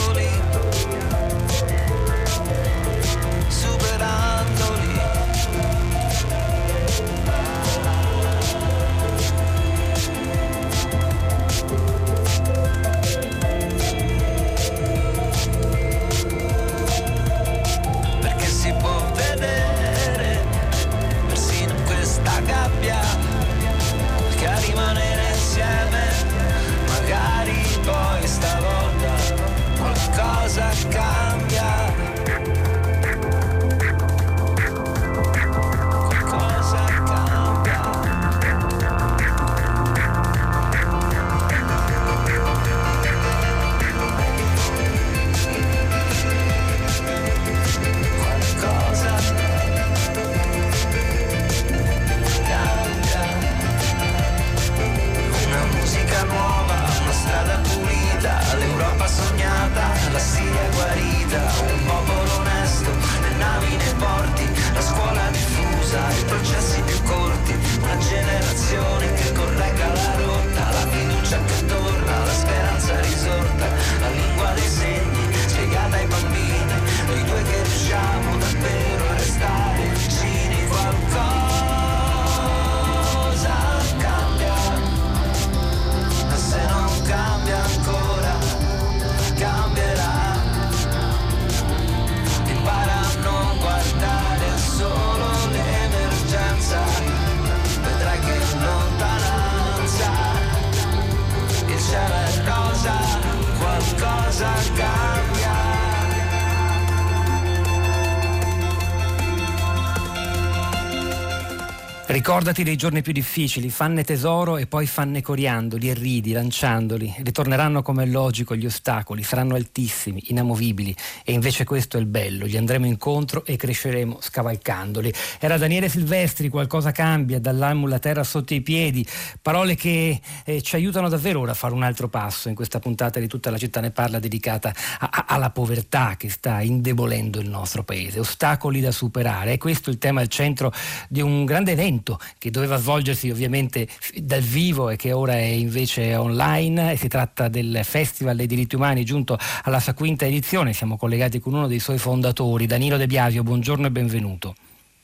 Ricordati dei giorni più difficili, fanne tesoro e poi fanne coriandoli e ridi, lanciandoli. Ritorneranno come è logico gli ostacoli, saranno altissimi, inamovibili e invece questo è il bello, gli andremo incontro e cresceremo scavalcandoli. Era Daniele Silvestri, qualcosa cambia, dall'almo la terra sotto i piedi, parole che eh, ci aiutano davvero ora a fare un altro passo in questa puntata di tutta la città ne parla dedicata a, a, alla povertà che sta indebolendo il nostro paese, ostacoli da superare. È questo il tema al centro di un grande evento che doveva svolgersi ovviamente dal vivo e che ora è invece online e si tratta del Festival dei diritti umani giunto alla sua quinta edizione. Siamo collegati con uno dei suoi fondatori, Danilo De Biasio. Buongiorno e benvenuto.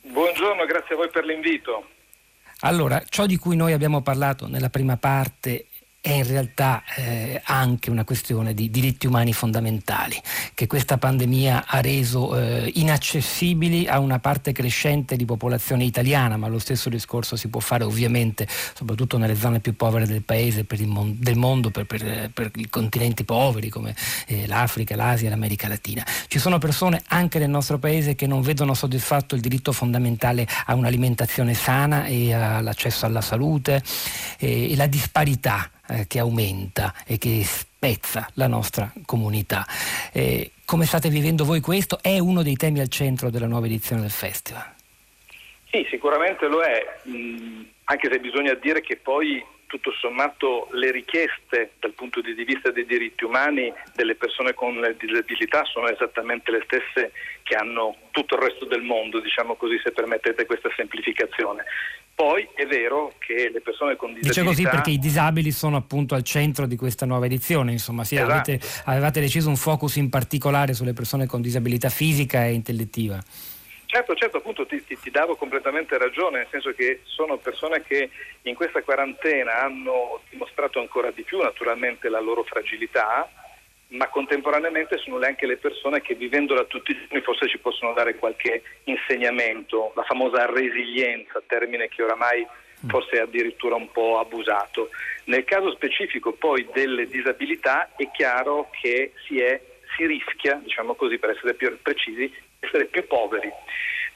Buongiorno, grazie a voi per l'invito. Allora, ciò di cui noi abbiamo parlato nella prima parte è in realtà eh, anche una questione di diritti umani fondamentali che questa pandemia ha reso eh, inaccessibili a una parte crescente di popolazione italiana, ma lo stesso discorso si può fare ovviamente soprattutto nelle zone più povere del paese, mon- del mondo, per, per, per, i continenti poveri come eh, l'Africa, l'Asia, l'America Latina. Ci sono persone anche nel nostro paese che non vedono soddisfatto il diritto fondamentale a un'alimentazione sana e all'accesso alla salute e la disparità eh, che aumenta e che spezza la nostra comunità. Eh, come state vivendo voi questo? È uno dei temi al centro della nuova edizione del festival? Sì, sicuramente lo è, mh, mm, anche se bisogna dire che poi tutto sommato le richieste dal punto di vista dei diritti umani delle persone con disabilità sono esattamente le stesse che hanno tutto il resto del mondo, diciamo così se permettete questa semplificazione. Poi è vero che le persone con disabilità... Dice così perché i disabili sono appunto al centro di questa nuova edizione, insomma, sì, esatto. avete, avevate deciso un focus in particolare sulle persone con disabilità fisica e intellettiva. Certo, certo, appunto ti, ti, ti, davo completamente ragione, nel senso che sono persone che in questa quarantena hanno dimostrato ancora di più naturalmente la loro fragilità, ma contemporaneamente sono anche le persone che vivendola tutti i giorni forse ci possono dare qualche insegnamento, la famosa resilienza, termine che oramai forse è addirittura un po' abusato. Nel caso specifico poi delle disabilità è chiaro che si, è, si rischia, diciamo così per essere più precisi, essere più poveri.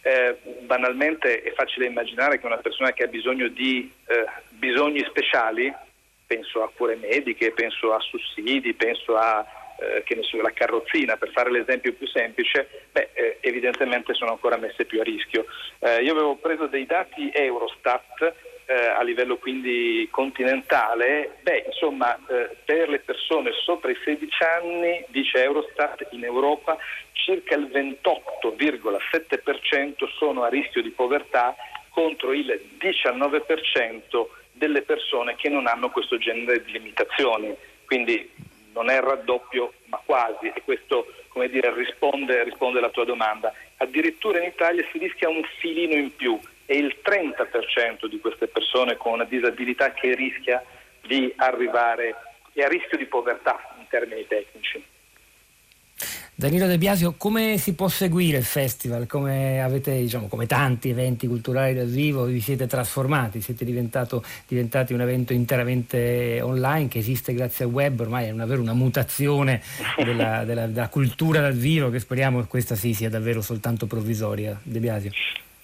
Eh, banalmente è facile immaginare che una persona che ha bisogno di eh, bisogni speciali, penso a cure mediche, penso a sussidi, penso a eh, che ne so, la carrozzina, per fare l'esempio più semplice, beh, eh, evidentemente sono ancora messe più a rischio. Eh, io avevo preso dei dati Eurostat eh, a livello quindi continentale, beh, insomma, eh, per le persone sopra i 16 anni, dice Eurostat, in Europa circa il 28,7% sono a rischio di povertà contro il 19% delle persone che non hanno questo genere di limitazioni. Quindi non è il raddoppio, ma quasi, e questo dire, risponde, risponde alla tua domanda. Addirittura in Italia si rischia un filino in più, è il 30% di queste persone con una disabilità che rischia di arrivare, è a rischio di povertà in termini tecnici. Danilo De Biasio, come si può seguire il festival? Come avete, diciamo, come tanti eventi culturali dal vivo, vi siete trasformati, siete diventati un evento interamente online che esiste grazie al web, ormai è davvero una mutazione della, della, della cultura dal vivo che speriamo che questa sì sia davvero soltanto provvisoria. De Biasio.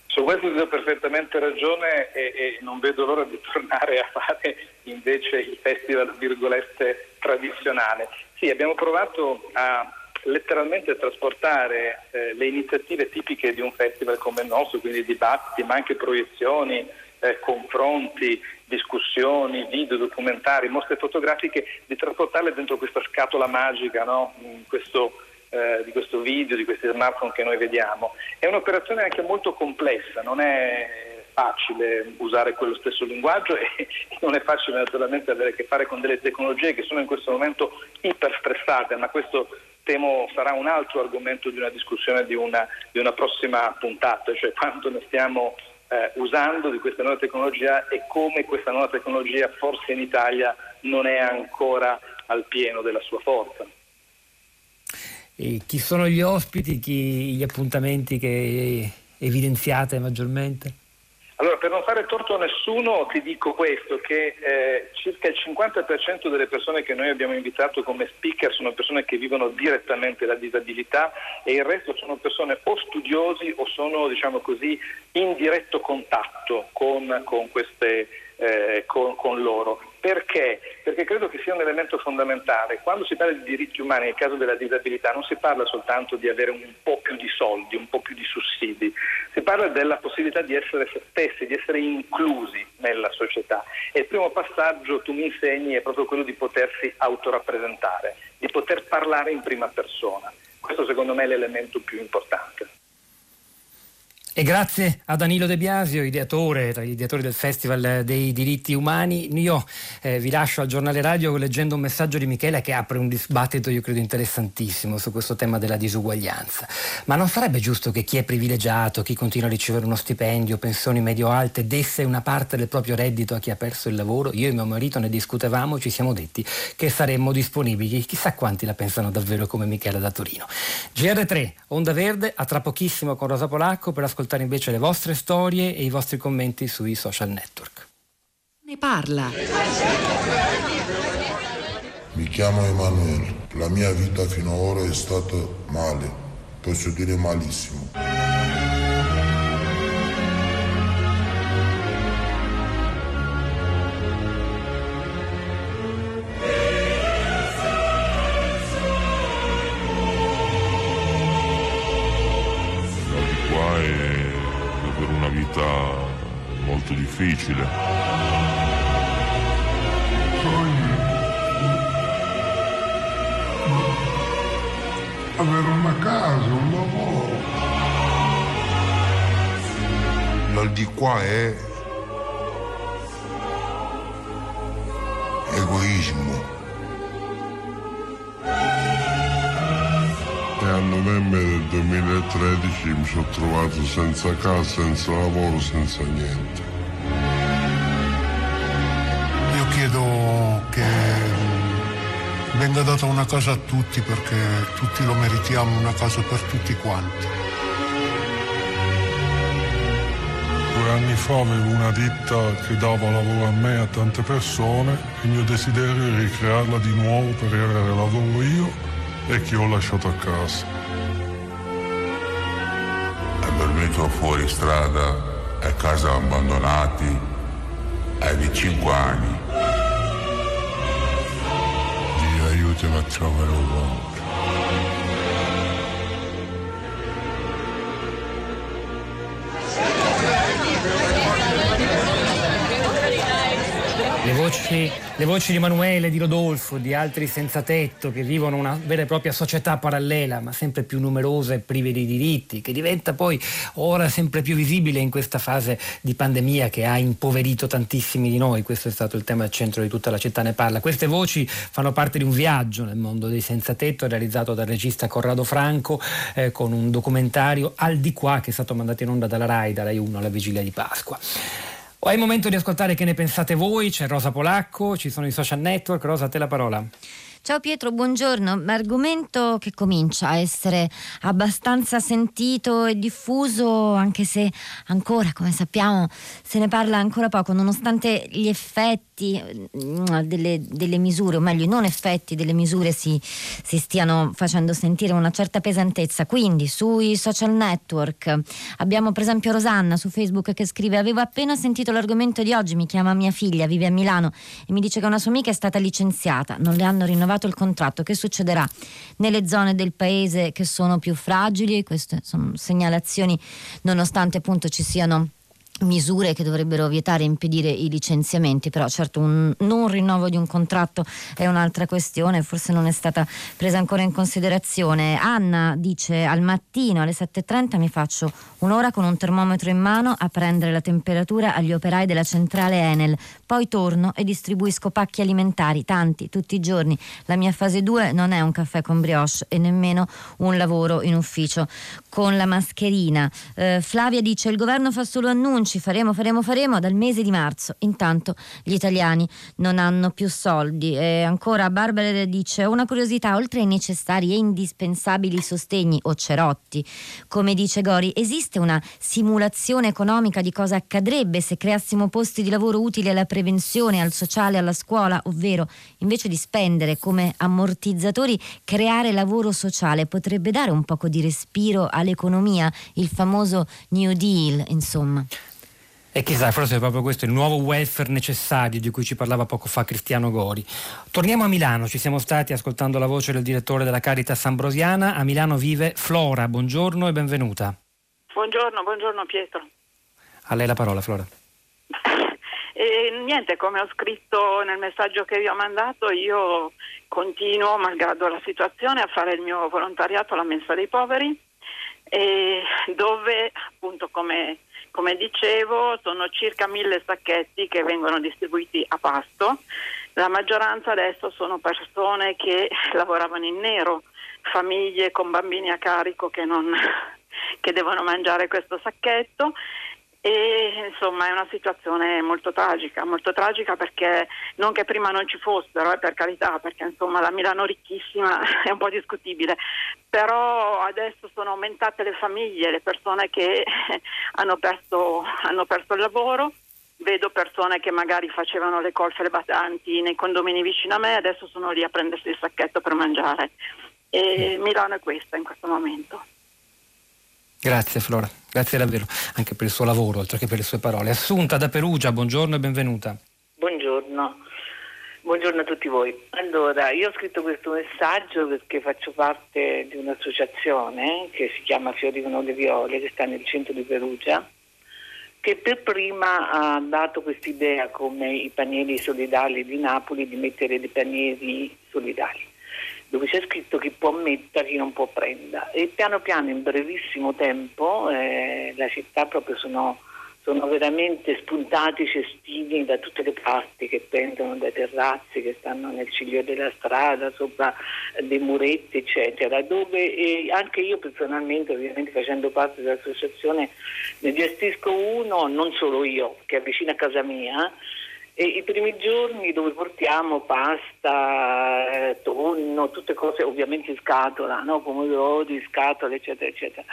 Su questo ti do perfettamente ragione e, e, non vedo l'ora di tornare a fare invece il festival virgolette tradizionale. Sì, abbiamo provato a letteralmente trasportare eh, le iniziative tipiche di un festival come il nostro, quindi dibattiti, ma anche proiezioni, eh, confronti, discussioni, video, documentari, mostre fotografiche, di trasportarle dentro questa scatola magica, no? questo, eh, di questo video, di questi smartphone che noi vediamo. È un'operazione anche molto complessa, non è facile usare quello stesso linguaggio e non è facile naturalmente avere a che fare con delle tecnologie che sono in questo momento iperstressate, ma questo temo sarà un altro argomento di una discussione di una, di una prossima puntata, cioè quanto ne stiamo eh, usando di questa nuova tecnologia e come questa nuova tecnologia forse in Italia non è ancora al pieno della sua forza. E chi sono gli ospiti, chi, gli appuntamenti che evidenziate maggiormente? Allora, per non fare torto a nessuno ti dico questo, che eh, circa il 50% delle persone che noi abbiamo invitato come speaker sono persone che vivono direttamente la disabilità e il resto sono persone o studiosi o sono, diciamo così, in diretto contatto con, con, queste, eh, con, con loro. Perché? Perché credo che sia un elemento fondamentale. Quando si parla di diritti umani nel caso della disabilità non si parla soltanto di avere un po' più di soldi, un po' più di sussidi, si parla della possibilità di essere se stessi, di essere inclusi nella società. E il primo passaggio, tu mi insegni, è proprio quello di potersi autorappresentare, di poter parlare in prima persona. Questo secondo me è l'elemento più importante. E grazie a Danilo De Biasio, ideatore, tra gli ideatori del Festival dei diritti umani. Io eh, vi lascio al giornale radio leggendo un messaggio di Michele che apre un dibattito, io credo, interessantissimo su questo tema della disuguaglianza. Ma non sarebbe giusto che chi è privilegiato, chi continua a ricevere uno stipendio, pensioni medio-alte, desse una parte del proprio reddito a chi ha perso il lavoro? Io e mio marito ne discutevamo, ci siamo detti che saremmo disponibili. Chissà quanti la pensano davvero come Michele da Torino. GR3, Onda Verde, a tra pochissimo con Rosa Polacco per ascoltare ascoltare invece le vostre storie e i vostri commenti sui social network. Ne parla. Mi chiamo Emanuele. La mia vita fino ad ora è stata male, posso dire malissimo. vita molto difficile. Sogno. Avere una casa, un lavoro. L'al di qua è egoismo. Novembre del 2013 mi sono trovato senza casa, senza lavoro, senza niente. Io chiedo che venga data una casa a tutti perché tutti lo meritiamo, una casa per tutti quanti. Due anni fa avevo una ditta che dava lavoro a me e a tante persone. Il mio desiderio è ricrearla di nuovo per avere lavoro io e chi ho lasciato a casa. Ho dormito fuori strada, a casa abbandonati, ai di 5 anni. Dio aiutami a trovare un uomo. Voci, le voci di Emanuele, di Rodolfo, di altri senza tetto che vivono una vera e propria società parallela, ma sempre più numerosa e prive di diritti, che diventa poi ora sempre più visibile in questa fase di pandemia che ha impoverito tantissimi di noi. Questo è stato il tema al centro di tutta la città ne parla. Queste voci fanno parte di un viaggio nel mondo dei senza tetto realizzato dal regista Corrado Franco eh, con un documentario Al di qua che è stato mandato in onda dalla RAI, da RAI 1 alla vigilia di Pasqua. È il momento di ascoltare che ne pensate voi, c'è Rosa Polacco, ci sono i social network, Rosa a te la parola. Ciao Pietro, buongiorno. Argomento che comincia a essere abbastanza sentito e diffuso, anche se ancora, come sappiamo, se ne parla ancora poco, nonostante gli effetti mm, delle, delle misure, o meglio i non effetti delle misure si, si stiano facendo sentire una certa pesantezza. Quindi sui social network abbiamo per esempio Rosanna su Facebook che scrive avevo appena sentito l'argomento di oggi, mi chiama mia figlia, vive a Milano e mi dice che una sua amica è stata licenziata, non le hanno rinnovato il contratto. Che succederà nelle zone del paese che sono più fragili? Queste sono segnalazioni nonostante appunto ci siano misure che dovrebbero vietare e impedire i licenziamenti, però certo un non rinnovo di un contratto è un'altra questione, forse non è stata presa ancora in considerazione. Anna dice al mattino alle 7.30 mi faccio un'ora con un termometro in mano a prendere la temperatura agli operai della centrale Enel, poi torno e distribuisco pacchi alimentari, tanti, tutti i giorni. La mia fase 2 non è un caffè con brioche e nemmeno un lavoro in ufficio con la mascherina. Eh, Flavia dice il governo fa solo annunci, faremo, faremo, faremo dal mese di marzo. Intanto gli italiani non hanno più soldi. E ancora Barbara dice una curiosità, oltre ai necessari e indispensabili sostegni o cerotti, come dice Gori, esiste una simulazione economica di cosa accadrebbe se creassimo posti di lavoro utili alla prevenzione, al sociale, alla scuola, ovvero invece di spendere come ammortizzatori, creare lavoro sociale potrebbe dare un poco di respiro all'economia, il famoso New Deal, insomma. E chissà, forse è proprio questo il nuovo welfare necessario di cui ci parlava poco fa Cristiano Gori. Torniamo a Milano, ci siamo stati ascoltando la voce del direttore della Caritas Ambrosiana. A Milano vive Flora, buongiorno e benvenuta. Buongiorno, buongiorno Pietro. A lei la parola, Flora. E niente, come ho scritto nel messaggio che vi ho mandato, io continuo, malgrado la situazione, a fare il mio volontariato alla Mensa dei Poveri, dove appunto come come dicevo, sono circa mille sacchetti che vengono distribuiti a pasto. La maggioranza adesso sono persone che lavoravano in nero, famiglie con bambini a carico che, non, che devono mangiare questo sacchetto e insomma è una situazione molto tragica, molto tragica perché non che prima non ci fossero, eh, per carità, perché insomma la Milano ricchissima è un po' discutibile, però adesso sono aumentate le famiglie, le persone che hanno perso, hanno perso il lavoro, vedo persone che magari facevano le colfe le batanti nei condomini vicino a me, adesso sono lì a prendersi il sacchetto per mangiare. E Milano è questa in questo momento. Grazie Flora, grazie davvero anche per il suo lavoro, oltre che per le sue parole. Assunta da Perugia, buongiorno e benvenuta. Buongiorno. Buongiorno a tutti voi. Allora, io ho scritto questo messaggio perché faccio parte di un'associazione che si chiama Fiori con le Viole, che sta nel centro di Perugia, che per prima ha dato quest'idea come i panieri solidali di Napoli di mettere dei panieri solidali. Dove c'è scritto chi può mettere, chi non può prendere. E piano piano, in brevissimo tempo, eh, la città proprio sono sono veramente spuntati cestini da tutte le parti che pendono dai terrazzi che stanno nel ciglio della strada, sopra dei muretti, eccetera, dove anche io personalmente, ovviamente facendo parte dell'associazione, ne gestisco uno, non solo io, che è vicino a casa mia, e I primi giorni dove portiamo pasta, eh, tonno, tutte cose ovviamente in scatola, no? pomodori, scatole, eccetera, eccetera.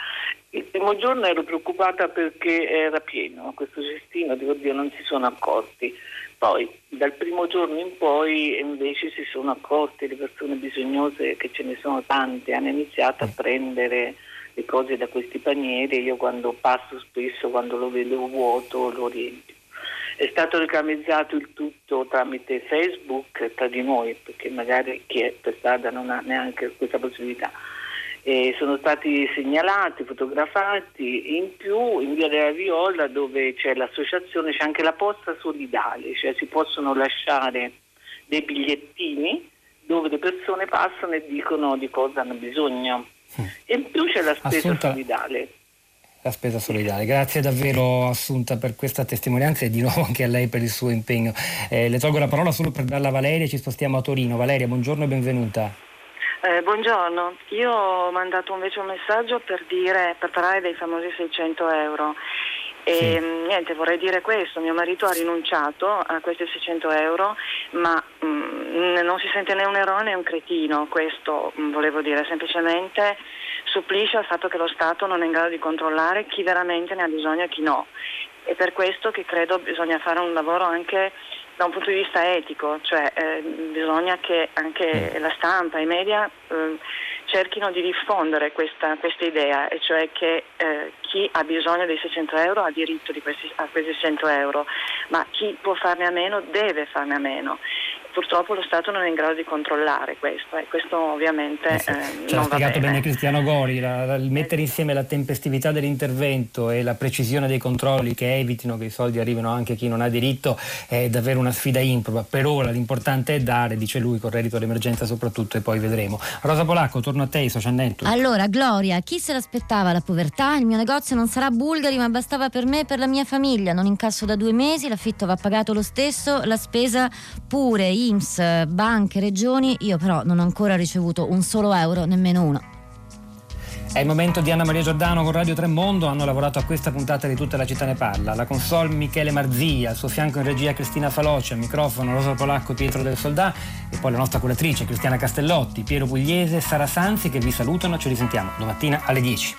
Il primo giorno ero preoccupata perché era pieno questo cestino, dico Dio, non si sono accorti. Poi dal primo giorno in poi invece si sono accorti le persone bisognose che ce ne sono tante, hanno iniziato a prendere le cose da questi panieri, io quando passo spesso, quando lo vedo vuoto, lo riempio. È stato reclamizzato il tutto tramite Facebook tra di noi, perché magari chi è per strada non ha neanche questa possibilità. E sono stati segnalati, fotografati, in più in via della Viola dove c'è l'associazione, c'è anche la posta solidale, cioè si possono lasciare dei bigliettini dove le persone passano e dicono di cosa hanno bisogno. E in più c'è la spesa Assunta. solidale la spesa solidale. Grazie davvero Assunta per questa testimonianza e di nuovo anche a lei per il suo impegno. Eh, le tolgo la parola solo per darla a Valeria, ci spostiamo a Torino. Valeria, buongiorno e benvenuta. Eh, buongiorno, io ho mandato invece un messaggio per, dire, per parlare dei famosi 600 euro. E sì. Mm, niente, vorrei dire questo, mio marito ha rinunciato a questi 600 euro, ma mh, mm, non si sente né un eroe né un cretino, questo mh, mm, volevo dire, semplicemente supplisce al fatto che lo Stato non è in grado di controllare chi veramente ne ha bisogno e chi no. È per questo che credo bisogna fare un lavoro anche da un punto di vista etico, cioè eh, bisogna che anche mm. la stampa, i media eh, cerchino di diffondere questa, questa, idea, e cioè che eh, chi ha bisogno dei 600 euro ha diritto questi, a questi 600 euro, ma chi può farne a meno deve farne a meno purtroppo lo Stato non è in grado di controllare questo e questo ovviamente eh sì. eh, Ce l'ha spiegato bene. bene Cristiano Gori, la, la, il mettere insieme la tempestività dell'intervento e la precisione dei controlli che evitino che i soldi arrivino anche a chi non ha diritto è davvero una sfida improba. Per ora l'importante è dare, dice lui, con reddito d'emergenza soprattutto e poi vedremo. Rosa Polacco, torno a te, i social network. Allora, Gloria, chi se l'aspettava la povertà? Il mio negozio non sarà bulgari ma bastava per me e per la mia famiglia, non incasso da due mesi, l'affitto va pagato lo stesso, la spesa pure, IMSS, banche, regioni, io però non ho ancora ricevuto un solo euro, nemmeno uno. È il momento di Anna Maria Giordano con Radio Tremondo, hanno lavorato a questa puntata di Tutta la città ne parla. La console Michele Marzia, al suo fianco in regia Cristina Faloci, al microfono Rosa Polacco Pietro del Soldà e poi la nostra curatrice Cristiana Castellotti, Piero Pugliese e Sara Sanzi che vi salutano, ci risentiamo domattina alle 10.